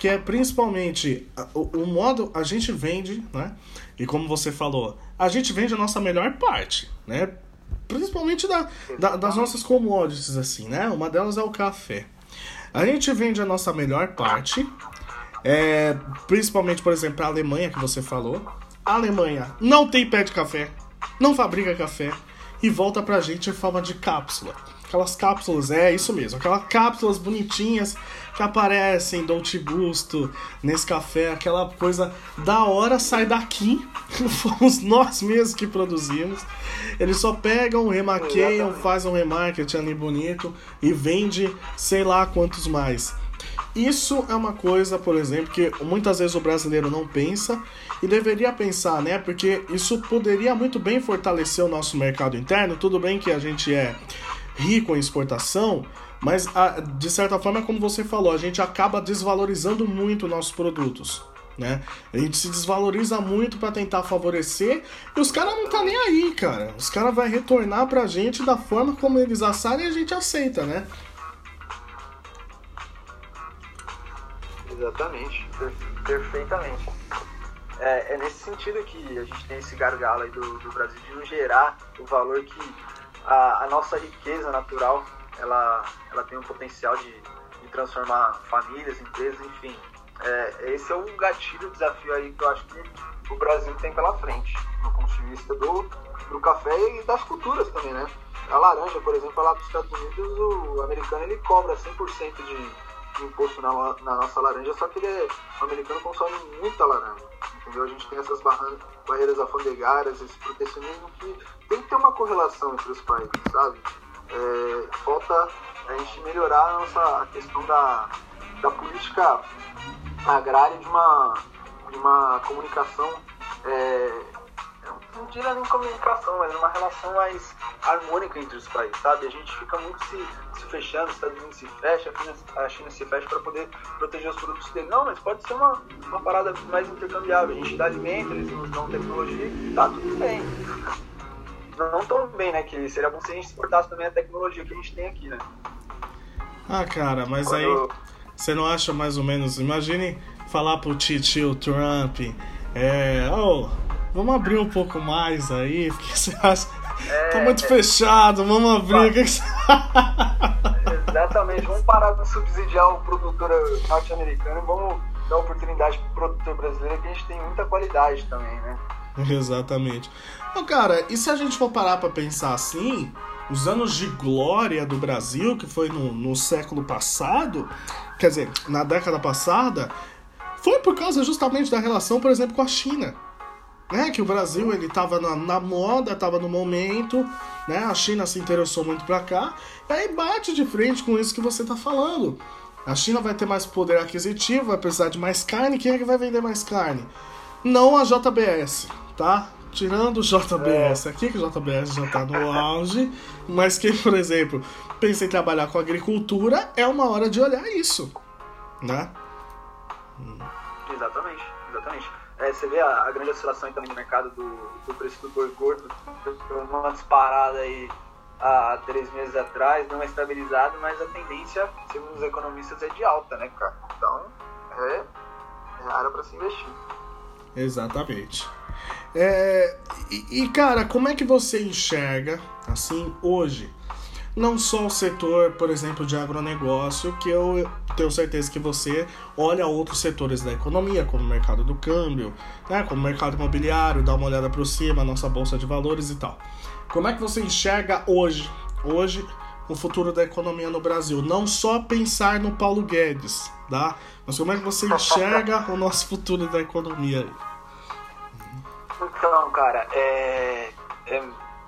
que é principalmente o, o, modo a gente vende, né? E como você falou, a gente vende a nossa melhor parte, né? Principalmente da, da, das nossas commodities, assim, né? Uma delas é o café. A gente vende a nossa melhor parte, é, principalmente, por exemplo, a Alemanha, que você falou. A Alemanha não tem pé de café, não fabrica café e volta pra gente em forma de cápsula. Aquelas cápsulas, é isso mesmo, aquelas cápsulas bonitinhas que aparecem, Dolce Gusto, nesse café, aquela coisa da hora sai daqui, fomos nós mesmos que produzimos. Eles só pegam, remaqueiam, fazem um remarketing ali bonito e vende sei lá quantos mais. Isso é uma coisa, por exemplo, que muitas vezes o brasileiro não pensa e deveria pensar, né? Porque isso poderia muito bem fortalecer o nosso mercado interno. Tudo bem que a gente é rico em exportação, mas de certa forma, como você falou, a gente acaba desvalorizando muito nossos produtos. Né? A gente se desvaloriza muito para tentar favorecer e os caras não tá nem aí, cara. Os caras vai retornar pra gente da forma como eles assarem e a gente aceita, né? Exatamente, perfeitamente. É, é, nesse sentido que a gente tem esse gargalo aí do, do Brasil de não gerar o valor que a, a, nossa riqueza natural ela, ela tem um potencial de, de transformar famílias, empresas, enfim. É, esse é o gatilho, o desafio aí que eu acho que o Brasil tem pela frente consumo ponto de vista do, do café e das culturas também, né? A laranja, por exemplo, lá nos Estados Unidos, o americano ele cobra 100% de, de imposto na, na, nossa laranja, só que ele é, o americano consome muita laranja, entendeu? A gente tem essas barreiras alfandegárias, esse protecionismo que tem que ter uma correlação entre os países, sabe? É, falta a gente melhorar a nossa a questão da, da política agrária de uma, de uma comunicação é, não diria nem comunicação, mas uma relação mais harmônica entre os países, sabe? A gente fica muito se, se fechando, os Estados Unidos se fecha, a China se fecha para poder proteger os produtos dele. Não, mas pode ser uma, uma parada mais intercambiável. A gente dá alimento, eles nos dão tecnologia, tá tudo bem. Não tão bem, né? Que seria bom se a gente exportasse também a tecnologia que a gente tem aqui, né? Ah, cara, mas Quando... aí você não acha mais ou menos. Imagine falar pro tio Trump, é. Oh, vamos abrir um pouco mais aí, porque você acha. É, tá muito é... fechado, vamos abrir. O que, você... Exatamente, vamos parar de subsidiar o produtor norte-americano e vamos dar oportunidade pro produtor brasileiro que a gente tem muita qualidade também, né? Exatamente. Então, cara, e se a gente for parar pra pensar assim, os anos de glória do Brasil, que foi no, no século passado, quer dizer, na década passada, foi por causa justamente da relação, por exemplo, com a China. Né, que o Brasil ele estava na, na, moda, estava no momento, né, a China se interessou muito para cá, e aí bate de frente com isso que você está falando. A China vai ter mais poder aquisitivo, vai precisar de mais carne, quem é que vai vender mais carne? Não a JBS, tá? Tirando o JBS aqui, que o JBS já está no auge, mas quem, por exemplo, pensa em trabalhar com agricultura, é uma hora de olhar isso, né? Exatamente, exatamente. É, você vê a, a, grande oscilação também no mercado do, do preço do boi gordo, uma disparada aí há três meses atrás, não é estabilizado, mas a tendência, segundo os economistas, é de alta, né, cara? Então, é, é área para se investir. Exatamente. É, e, e, cara, como é que você enxerga, assim, hoje, não só o setor, por exemplo, de agronegócio, que eu tenho certeza que você olha outros setores da economia, como o mercado do câmbio, né, como o mercado imobiliário, dá uma olhada por cima, a nossa bolsa de valores e tal. Como é que você enxerga hoje, hoje, o futuro da economia no Brasil? Não só pensar no Paulo Guedes, tá? Mas como é que você enxerga o nosso futuro da economia aí? Então, cara, é, é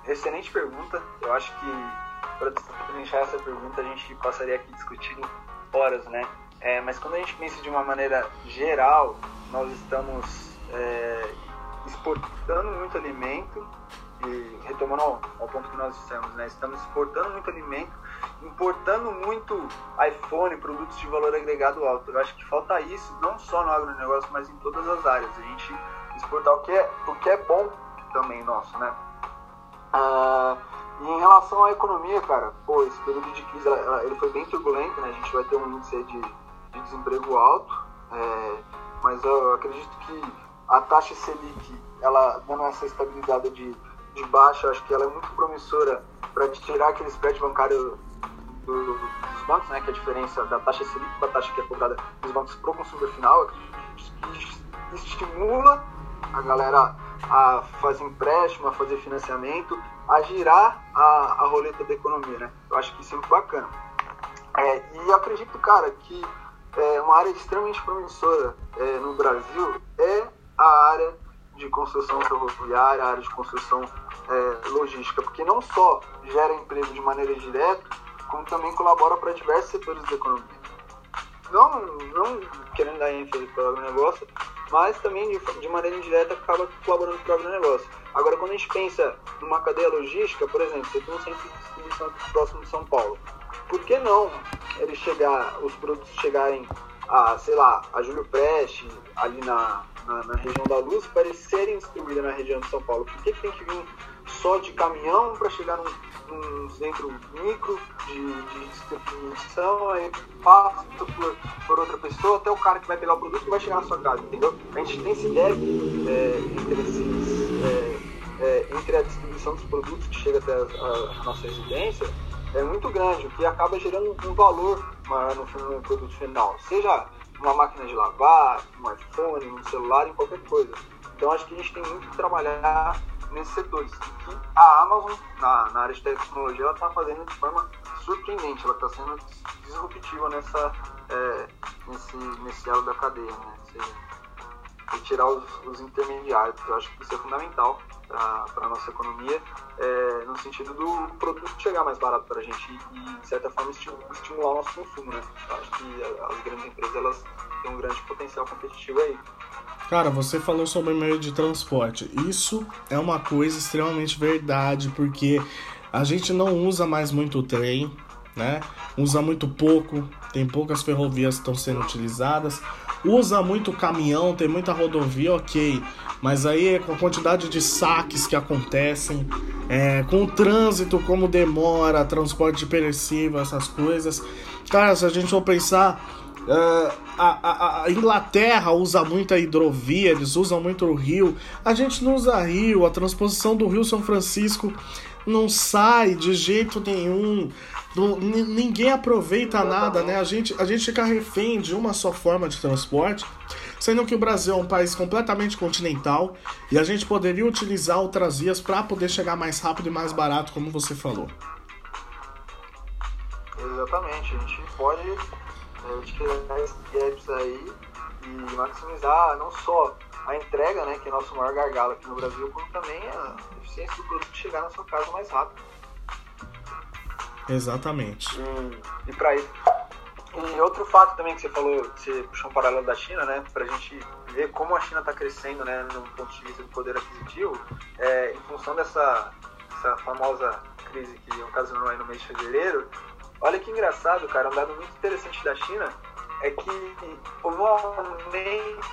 excelente pergunta. Eu acho que para deixar essa pergunta a gente passaria aqui discutindo horas, né? É, mas quando a gente pensa de uma maneira geral, nós estamos é, exportando muito alimento e retomando ao, ao, ponto que nós dissemos, né? Estamos exportando muito alimento, importando muito iPhone, produtos de valor agregado alto. Eu acho que falta isso, não só no agronegócio, mas em todas as áreas. A gente exportar o que é, o que é bom também nosso, né? Ah, em relação à economia, cara, pô, esse período de crise ele foi bem turbulento, né? A gente vai ter um índice de, de desemprego alto, é, mas eu acredito que a taxa Selic, ela dando essa estabilidade de, de baixa, acho que ela é muito promissora para tirar aquele spread bancário do, do, dos bancos, né? Que é a diferença da taxa Selic para a taxa que é cobrada dos bancos para o consumidor final, que estimula a galera a fazer empréstimo, a fazer financiamento, a girar a, a roleta da economia, né? Eu acho que isso é muito bacana. É, e acredito, cara, que é, uma área extremamente promissora é, no Brasil é a área de construção ferroviária, a área de construção é, logística, porque não só gera emprego de maneira direta, como também colabora para diversos setores da economia. Não, não querendo dar ênfase para o negócio, mas também de, de maneira indireta acaba colaborando para o negócio. Agora, quando a gente pensa numa cadeia logística, por exemplo, você tem um centro de distribuição próximo de São Paulo. Por que não ele chegar, os produtos chegarem a, sei lá, a Júlio Preste, ali na, na, na, região da Luz, para eles serem distribuídos na região de São Paulo? Por que, que tem que vir só de caminhão para chegar num, num, centro micro de, de distribuição, aí passa por, por outra pessoa até o cara que vai pegar o produto e vai chegar na sua casa, entendeu? A gente tem esse gap é, entre, é, é, entre a distribuição dos produtos que chega até a, a, nossa residência é muito grande, o que acaba gerando um valor maior no, no produto final, seja uma máquina de lavar, um iPhone, um celular, em qualquer coisa. Então acho que a gente tem muito que trabalhar nesses setores. E a Amazon, na, na área de tecnologia, ela está fazendo de forma surpreendente, ela está sendo disruptiva nessa, é, nesse, nesse elo da cadeia, né? Retirar os, os intermediários. Eu acho que isso é fundamental para a nossa economia, é, no sentido do produto chegar mais barato para a gente e, de certa forma, estimular o nosso consumo. Né? Acho que as grandes empresas elas têm um grande potencial competitivo aí. Cara, você falou sobre meio de transporte. Isso é uma coisa extremamente verdade, porque a gente não usa mais muito trem, né? Usa muito pouco, tem poucas ferrovias que estão sendo utilizadas. Usa muito caminhão, tem muita rodovia, ok. Mas aí com a quantidade de saques que acontecem, é, com o trânsito, como demora, transporte de perecível, essas coisas. Cara, se a gente for pensar, uh, a, a, a, Inglaterra usa muita hidrovia, eles usam muito o rio. A gente não usa rio, a transposição do Rio São Francisco não sai de jeito nenhum. ninguém aproveita nada, né? A gente, a gente fica refém de uma só forma de transporte. Sendo que o Brasil é um país completamente continental e a gente poderia utilizar outras vias para poder chegar mais rápido e mais barato, como você falou. Exatamente, a gente pode é, utilizar esses gaps aí e maximizar não só a entrega, né, que é nosso maior gargalo aqui no Brasil, como também a eficiência do produto chegar na sua casa mais rápido. Exatamente. E, e para isso e outro fato também que você falou, você puxou um paralelo da China, né, para a gente ver como a China está crescendo, né, no ponto de vista do poder aquisitivo, é, em função dessa, dessa famosa crise que ocasionou aí no mês de fevereiro. Olha que engraçado, cara, um dado muito interessante da China é que houve um aumento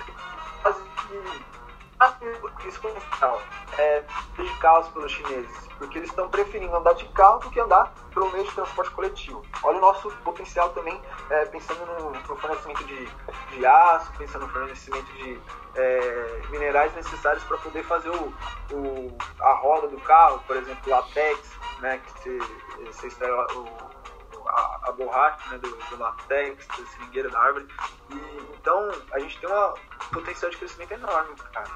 quase que exponencial é, prejudicados pelos chineses, porque eles estão preferindo andar de carro do que andar pelo meio de transporte coletivo. Olha o nosso potencial também, é, pensando no, no, fornecimento de, de aço, pensando no fornecimento de é, minerais necessários para poder fazer o, o, a roda do carro, por exemplo, latex, né, que você, você extrai o, a, a, borracha né, do, do latex, da seringueira da árvore. E, então, a gente tem um potencial de crescimento enorme, cara.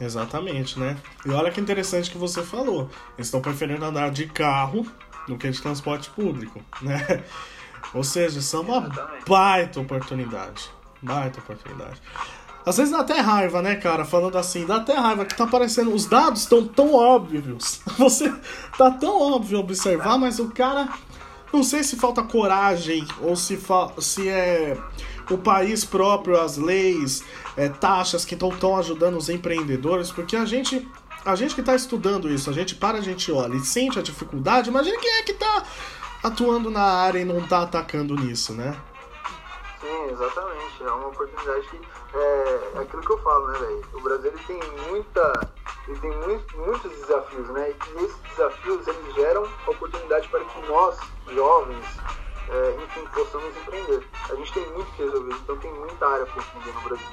Exatamente, né? E olha que interessante que você falou. Eles estão preferindo andar de carro do que de transporte público, né? Ou seja, isso é uma Exatamente. baita oportunidade. Baita oportunidade. Às vezes dá até raiva, né, cara? Falando assim, dá até raiva que tá aparecendo. Os dados estão tão óbvios. Você tá tão óbvio observar, mas o cara. Não sei se falta coragem ou se, se é o país próprio, as leis, é, taxas que estão ajudando os empreendedores, porque a gente a gente que está estudando isso, a gente para, a gente olha e sente a dificuldade, imagina quem é que está atuando na área e não está atacando nisso, né? Sim, exatamente. É uma oportunidade que é, é aquilo que eu falo, né, velho? O Brasil ele tem muita. Ele tem muito, muitos desafios, né? E esses desafios eles geram oportunidade para que nós, jovens, é, enfim, possamos empreender. A gente tem muito que resolver, então tem muita área para empreender no Brasil.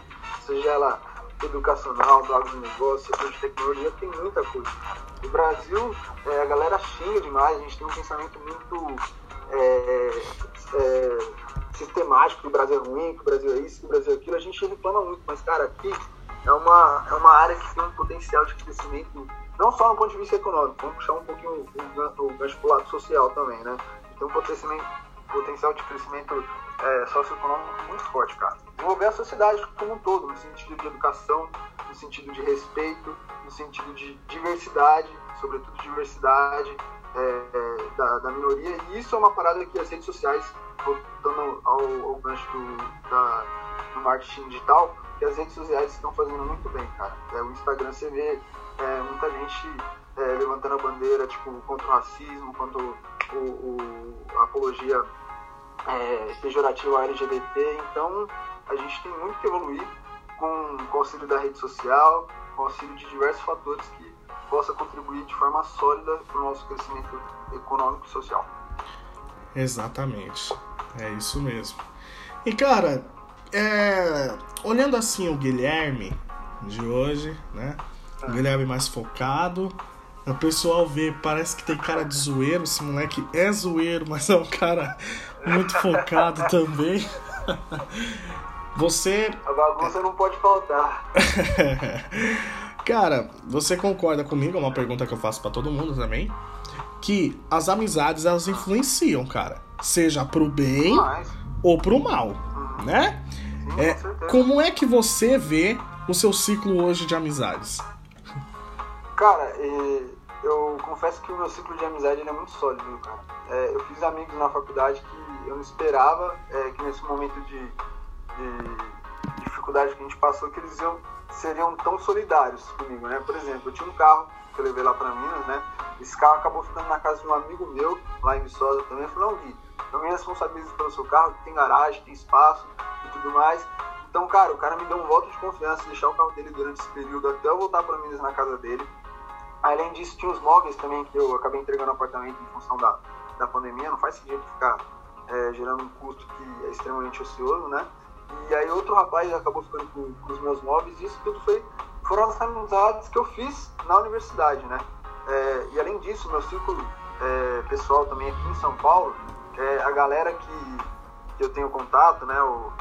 Seja ela educacional, do agronegócio, de tecnologia, tem muita coisa. No Brasil, é, a galera xinga demais, a gente tem um pensamento muito é, é, sistemático que o Brasil é ruim, que o Brasil é isso, que o Brasil é aquilo. A gente reclama muito, mas, cara, aqui é uma, é uma área que tem um potencial de crescimento, não só no ponto de vista econômico, vamos puxar um pouquinho o, o gancho pro lado social também, né? Tem um potencial, potencial de crescimento é, socioeconômico muito forte, cara. Envolver a sociedade como um todo, no sentido de educação, no sentido de respeito, no sentido de diversidade, sobretudo diversidade é, é, da, da, minoria. E isso é uma parada que as redes sociais, voltando ao, ao gancho do, da, do marketing digital, que as redes sociais estão fazendo muito bem, cara. É, o Instagram você vê é, muita gente é, levantando a bandeira tipo, contra o racismo, contra o, o, a apologia é, pejorativa LGBT. Então, a gente tem muito que evoluir com, com o auxílio da rede social, com o auxílio de diversos fatores que possa contribuir de forma sólida para o nosso crescimento econômico e social. Exatamente, é isso mesmo. E cara, é, olhando assim o Guilherme de hoje, né? O Guilherme mais focado, o pessoal vê, parece que tem cara de zoeiro, esse moleque é zoeiro, mas é um cara muito focado também. Você. A bagunça não pode faltar. Cara, você concorda comigo? É uma pergunta que eu faço para todo mundo também. Que as amizades elas influenciam, cara. Seja pro bem Mas... ou pro mal. Né? É, como é que você vê o seu ciclo hoje de amizades? Cara, eu confesso que o meu ciclo de amizade é muito sólido, cara. É, eu fiz amigos na faculdade que eu não esperava é, que nesse momento de, de dificuldade que a gente passou, que eles iam seriam tão solidários comigo, né? Por exemplo, eu tinha um carro que eu levei lá para Minas, né? Esse carro acabou ficando na casa de um amigo meu, lá em Viçosa também. Eu falei, não, Gui, eu me responsabilizo pelo seu carro, tem garagem, tem espaço e tudo mais. Então, cara, o cara me deu um voto de confiança, deixar o carro dele durante esse período até eu voltar para Minas na casa dele. Além disso, tinha os móveis também que eu acabei entregando apartamento em função da, da pandemia. Não faz sentido ficar é, gerando um custo que é extremamente ocioso, né? E aí outro rapaz acabou ficando com, com os meus móveis, e isso tudo foi, foram as amizades que eu fiz na universidade, né? É, e além disso, meu círculo é, pessoal também aqui em São Paulo, é, a galera que, que eu tenho contato, né? O,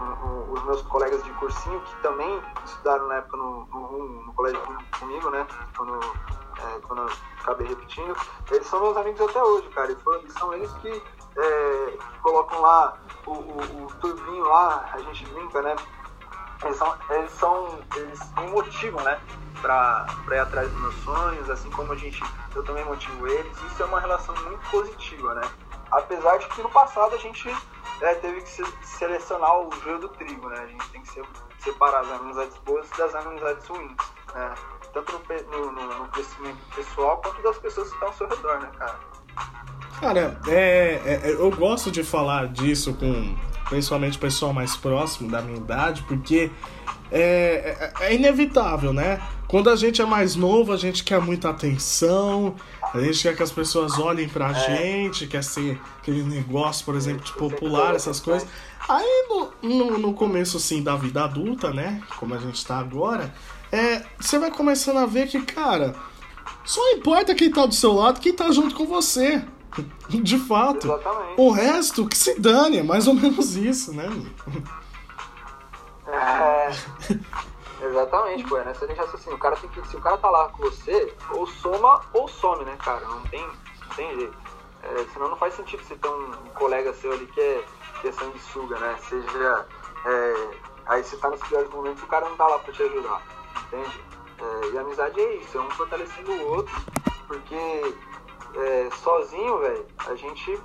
o, os meus colegas de cursinho que também estudaram na época no, no, no colégio comigo, né? Quando, é, quando eu acabei repetindo, eles são meus amigos até hoje, cara. E foram, são eles que é, colocam lá o, o, o, turbinho lá, a gente brinca, né? Eles são, eles são, eles me motivam, né? Pra, pra ir atrás dos meus sonhos, assim como a gente, eu também motivo eles. Isso é uma relação muito positiva, né? Apesar de que no passado a gente é, teve que se, selecionar o joio do trigo, né? A gente tem que se, separar as amizades boas das amizades ruins, né? Tanto no, no, no crescimento pessoal quanto das pessoas que estão ao seu redor, né, cara? Cara, é, é, é, eu gosto de falar disso com principalmente o pessoal mais próximo da minha idade, porque é, é, é, inevitável, né? Quando a gente é mais novo, a gente quer muita atenção, a gente quer que as pessoas olhem pra é. gente, quer ser aquele negócio, por exemplo, de popular, essas coisas. Aí no, no, no, começo assim da vida adulta, né? Como a gente tá agora, é, você vai começando a ver que, cara, só importa quem tá do seu lado, quem tá junto com você. De fato. Exatamente. O resto que se dane, é mais ou menos isso, né? É. Exatamente, pô, é nessa linha de raciocínio. O cara tem que. Se o cara tá lá com você, ou soma ou some, né, cara? Não tem, não tem jeito. É, senão não faz sentido você ter um, colega seu ali que é, que é sanguessuga, né? Seja. É, aí você tá nos piores momentos e o cara não tá lá pra te ajudar. Entende? É, e a amizade é isso, é um fortalecendo o outro, porque é, sozinho, velho, a gente,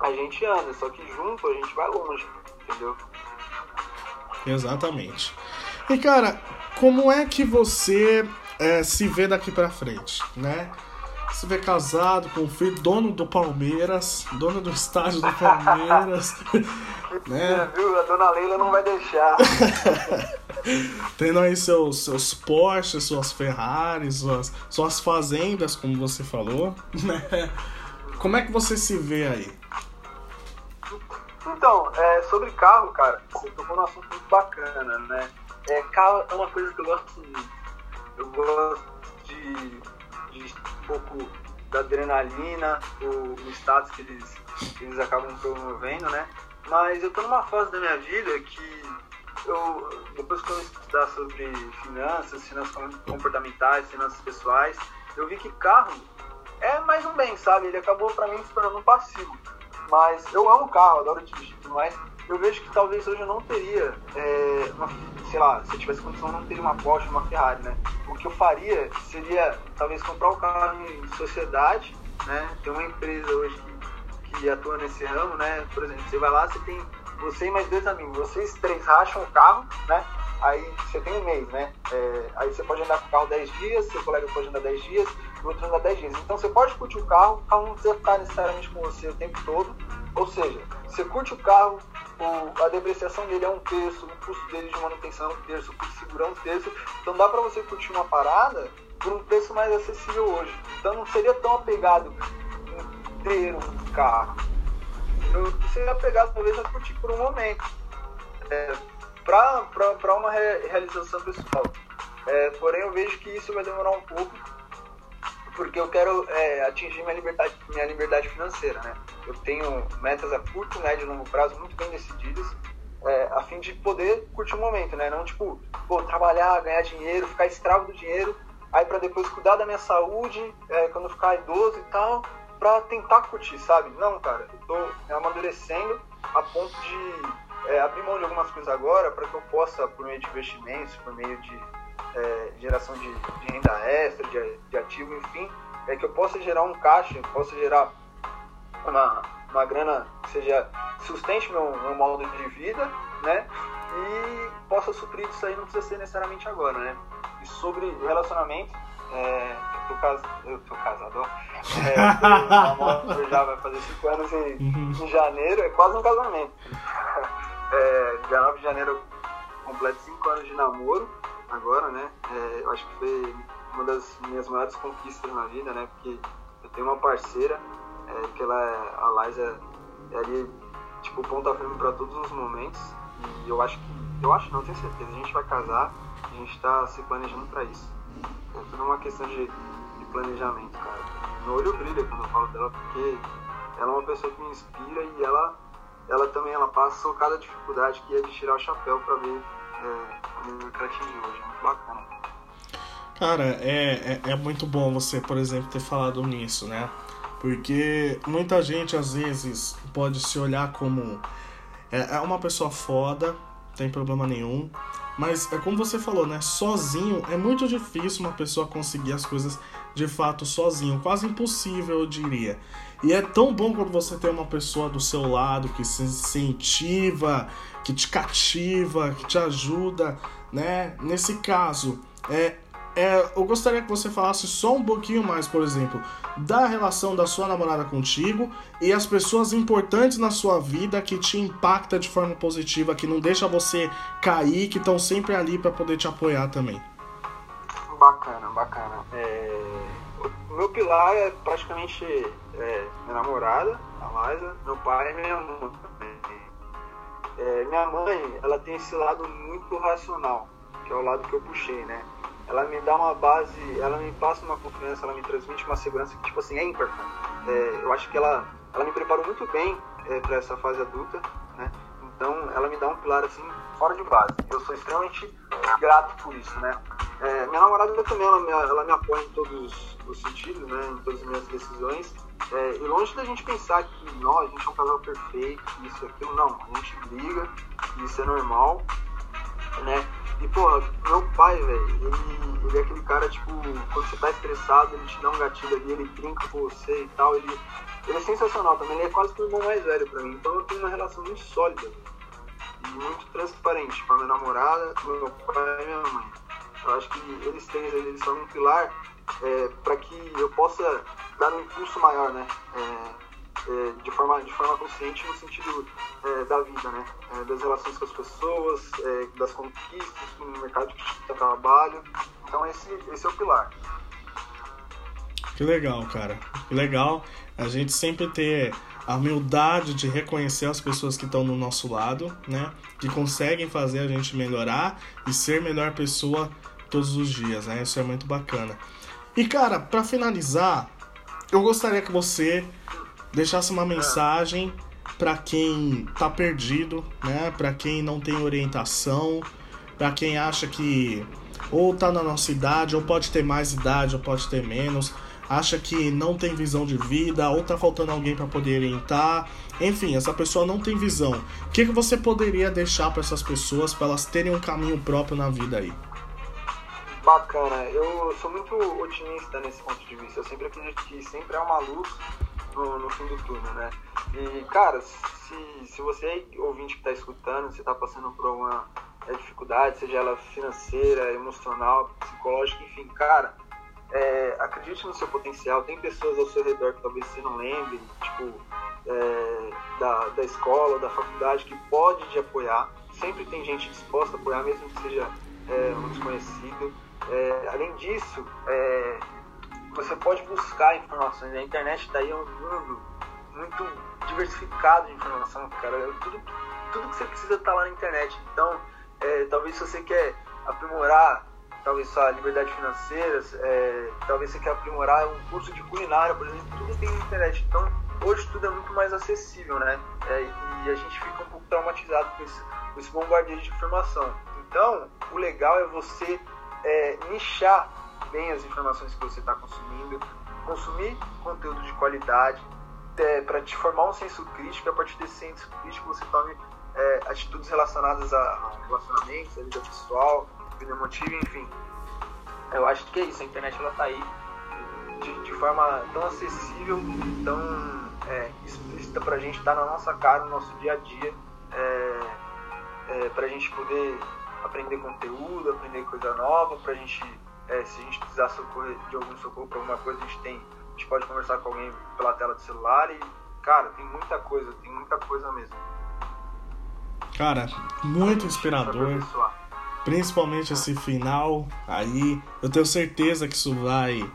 a gente anda, só que junto a gente vai longe, entendeu? Exatamente. E cara, como é que você é, se vê daqui pra frente, né? Se vê casado com um filho, dono do Palmeiras, dono do estádio do Palmeiras. né? Viu? A dona Leila não vai deixar. Tendo aí seus, seus Porsches, suas Ferraris, suas, suas fazendas, como você falou. Né? Como é que você se vê aí? Então, é, sobre carro, cara, você tocou num assunto muito bacana, né? É, carro é uma coisa que eu gosto muito. Eu gosto de, de um pouco da adrenalina, o, o status que eles, que eles acabam promovendo, né? Mas eu tô numa fase da minha vida que eu, depois que eu estudar sobre finanças, finanças comportamentais, finanças pessoais, eu vi que carro é mais um bem, sabe? Ele acabou para mim se tornando um passivo. Mas eu amo carro, adoro dirigir e tudo mais. Eu vejo que talvez hoje eu não teria, é, uma, sei lá, se eu tivesse condição, eu não teria uma Porsche, uma Ferrari, né? O que eu faria seria talvez comprar um carro em sociedade, né? Tem uma empresa hoje que, que atua nesse ramo, né? Por exemplo, você vai lá, você tem você e mais dois amigos, vocês três racham o carro, né? Aí você tem um mês, né? É, aí você pode andar com o carro 10 dias, seu colega pode andar 10 dias, e o outro anda 10 dias. Então você pode curtir o carro, o carro não precisa ficar necessariamente com você o tempo todo. Ou seja, você curte o carro, o, a depreciação dele é um terço, o custo dele de manutenção é um terço, o custo de segurança é um terço. Então dá pra você curtir uma parada por um preço mais acessível hoje. Então não seria tão apegado em ter um carro eu seria apegado talvez a curtir por um momento. É, para uma re realização pessoal. É, porém, eu vejo que isso vai demorar um pouco, porque eu quero é, atingir minha liberdade, minha liberdade financeira. Né? Eu tenho metas a curto, médio e longo prazo muito bem decididas. é, a fim de poder curtir o momento, né? Não tipo, pô, trabalhar, ganhar dinheiro, ficar escravo do dinheiro, aí para depois cuidar da minha saúde, é, quando ficar idoso e tal, para tentar curtir, sabe? Não, cara, eu tô amadurecendo a ponto de é, abrir mão de algumas coisas agora para que eu possa, por meio de investimentos, por meio de é, geração de, de, renda extra, de, de ativo, enfim, é que eu possa gerar um caixa, possa gerar uma, uma grana que seja sustente meu, meu modo de vida, né? E possa suprir isso aí, não precisa ser necessariamente agora, né? E sobre relacionamento, é, eu, tô cas... eu tô casado, é, já vai fazer 5 anos em, uhum. em, janeiro, é quase um casamento. É, dia 9 de janeiro eu completo 5 anos de namoro, agora, né? É, eu acho que foi uma das minhas maiores conquistas na vida, né? Porque eu tenho uma parceira, é, que ela é, a Liza, é ali, tipo, ponta firme para todos os momentos. E eu acho que, eu acho não, tenho certeza, a gente vai casar, a gente está se planejando para isso. É tudo uma questão de, de planejamento, cara. Meu olho brilha quando eu falo dela, porque ela é uma pessoa que me inspira e ela, ela também ela passa cada dificuldade que é de tirar o chapéu para ver é. Muito. Cara, é, é, é muito bom você, por exemplo, ter falado nisso, né? Porque muita gente às vezes pode se olhar como é, é uma pessoa foda, tem problema nenhum, mas é como você falou, né? Sozinho é muito difícil uma pessoa conseguir as coisas de fato sozinho, quase impossível, eu diria. E é tão bom quando você tem uma pessoa do seu lado que se incentiva, que te cativa, que te ajuda, né? Nesse caso, é é, eu gostaria que você falasse só um pouquinho mais, por exemplo, da relação da sua namorada contigo e as pessoas importantes na sua vida que te impacta de forma positiva, que não deixa você cair, que estão sempre ali para poder te apoiar também. Bacana, bacana. É... O meu pilar é praticamente é, minha namorada, a Liza, meu pai e minha mãe. É, minha mãe, ela tem esse lado muito racional, que é o lado que eu puxei, né? Ela me dá uma base, ela me passa uma confiança, ela me transmite uma segurança que, tipo assim, é ímpar. É, eu acho que ela, ela me preparou muito bem é, para essa fase adulta, né? Então, ela me dá um pilar, assim, fora de base. Eu sou extremamente grato por isso, né? É, minha namorada também, ela me, ela me apoia em todos os sentidos, né? Em todas as minhas decisões. É, e longe da gente pensar que, nós, a gente é um casal perfeito, isso e aquilo, não. A gente briga, isso é normal, né? E, porra, meu pai, velho, ele, ele é aquele cara, tipo, quando você tá estressado, ele te dá um gatilho ali, ele brinca com você e tal, ele, ele é sensacional também, ele é quase que o irmão mais velho pra mim, então eu tenho uma relação muito sólida e muito transparente com a minha namorada, com meu pai e minha mãe. Eu acho que eles três, eles são um pilar é, para que eu possa dar um impulso maior, né? É, é, de, forma, de forma consciente no sentido é, da vida, né? É, das relações com as pessoas, é, das conquistas no mercado de trabalho. Então esse, esse é o pilar. Que legal, cara. Que legal a gente sempre ter a humildade de reconhecer as pessoas que estão no nosso lado, né? Que conseguem fazer a gente melhorar e ser melhor pessoa todos os dias, né? Isso é muito bacana. E cara, para finalizar, eu gostaria que você deixasse uma mensagem para quem tá perdido, né? Para quem não tem orientação, para quem acha que ou tá na nossa idade, ou pode ter mais idade, ou pode ter menos, acha que não tem visão de vida, ou tá faltando alguém para poder orientar. Enfim, essa pessoa não tem visão. O que, que você poderia deixar para essas pessoas para elas terem um caminho próprio na vida aí? Bacana, eu sou muito otimista nesse ponto de vista. Eu sempre acredito que sempre há uma luz no, no fim do túnel, né? E, cara, se, se você ouvinte que está escutando, você está passando por uma é, dificuldade, seja ela financeira, emocional, psicológica, enfim, cara, é, acredite no seu potencial. Tem pessoas ao seu redor que talvez você não lembre, tipo, é, da, da escola, da faculdade, que pode te apoiar. Sempre tem gente disposta a apoiar, mesmo que seja é, um desconhecido. É, além disso, é, você pode buscar informações. A internet está aí é um mundo muito diversificado de informação, cara. Tudo, tudo que você precisa está lá na internet. Então, é, talvez se você quer aprimorar talvez sua liberdade financeira, é, talvez você quer aprimorar um curso de culinária, por exemplo, tudo tem na internet. Então, hoje tudo é muito mais acessível, né? É, e a gente fica um pouco traumatizado com esse, com esse bombardeio de informação. Então, o legal é você é, nichar bem as informações que você está consumindo, consumir conteúdo de qualidade, é, para te formar um senso crítico, a partir desse senso crítico você tome é, atitudes relacionadas a relacionamentos, a vida pessoal, vida emotiva, enfim. Eu acho que é isso, a internet ela tá aí de, de forma tão acessível, tão é, explícita pra gente, tá na nossa cara, no nosso dia a dia, é, é, pra gente poder aprender conteúdo, aprender coisa nova, pra gente, é, se a gente precisar socorrer, de algum socorro pra alguma coisa, a gente tem, a gente pode conversar com alguém pela tela do celular e, cara, tem muita coisa, tem muita coisa mesmo. Cara, muito inspirador. Principalmente esse final aí. Eu tenho certeza que isso vai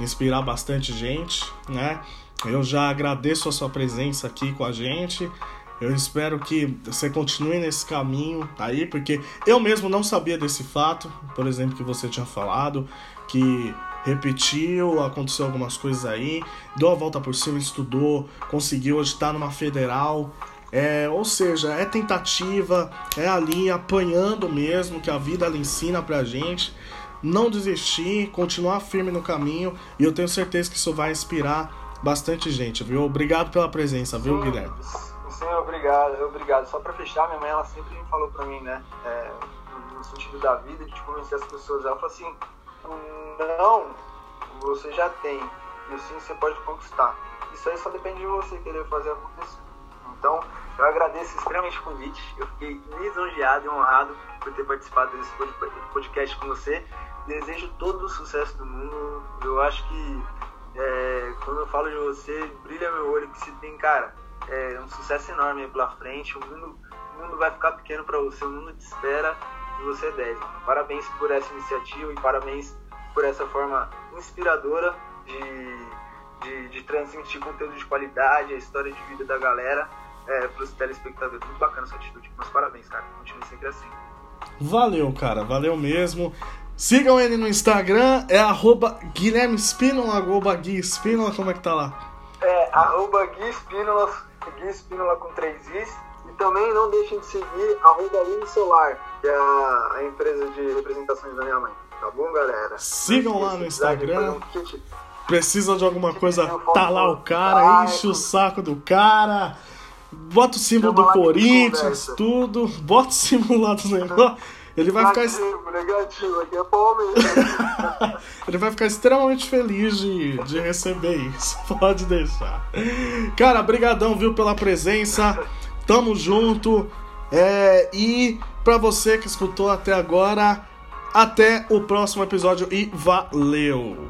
inspirar bastante gente, né? Eu já agradeço a sua presença aqui com a gente. Eu espero que você continue nesse caminho aí, porque eu mesmo não sabia desse fato, por exemplo, que você tinha falado, que repetiu, aconteceu algumas coisas aí, deu a volta por cima, estudou, conseguiu hoje estar numa federal. É, ou seja, é tentativa, é ali apanhando mesmo, que a vida ela ensina pra gente. Não desistir, continuar firme no caminho, e eu tenho certeza que isso vai inspirar bastante gente, viu? Obrigado pela presença, viu, Guilherme? Sim, obrigado, obrigado. Só pra fechar, minha mãe ela sempre me falou pra mim, né? É, no sentido da vida, de convencer as pessoas. Ela falou assim: não, você já tem, e sim você pode conquistar. Isso aí só depende de você querer fazer acontecer. Então, eu agradeço extremamente o convite. Eu fiquei lisonjeado e honrado por ter participado desse podcast com você. Desejo todo o sucesso do mundo. Eu acho que é, quando eu falo de você, brilha meu olho que se tem, cara, é um sucesso enorme aí pela frente. O mundo, o mundo vai ficar pequeno para você, o mundo te espera e você deve. Parabéns por essa iniciativa e parabéns por essa forma inspiradora de, de, de transmitir conteúdo de qualidade, a história de vida da galera é, para os telespectadores. Muito bacana essa atitude. Mas parabéns, cara. Continue sempre assim. Valeu, cara. Valeu mesmo. Sigam ele no Instagram, é arroba Guilherme Espínola, arroba Gui como é que tá lá? É, arroba Gui Espínola, Gui Espínola com três Is. E também não deixem de seguir arroba Solar, que é a, a, empresa de representações da minha mãe. Tá bom, galera? Sigam lá no Instagram. Precisa de alguma coisa, tá lá o cara, enche o saco do cara. Bota o símbolo do Corinthians, tudo. Bota o símbolo lá do negócio. Ele vai ficar. Negativo, aqui é Ele vai ficar extremamente feliz de, de receber isso. Pode deixar. Cara, brigadão, viu, pela presença. Tamo junto. É, e para você que escutou até agora, até o próximo episódio e valeu!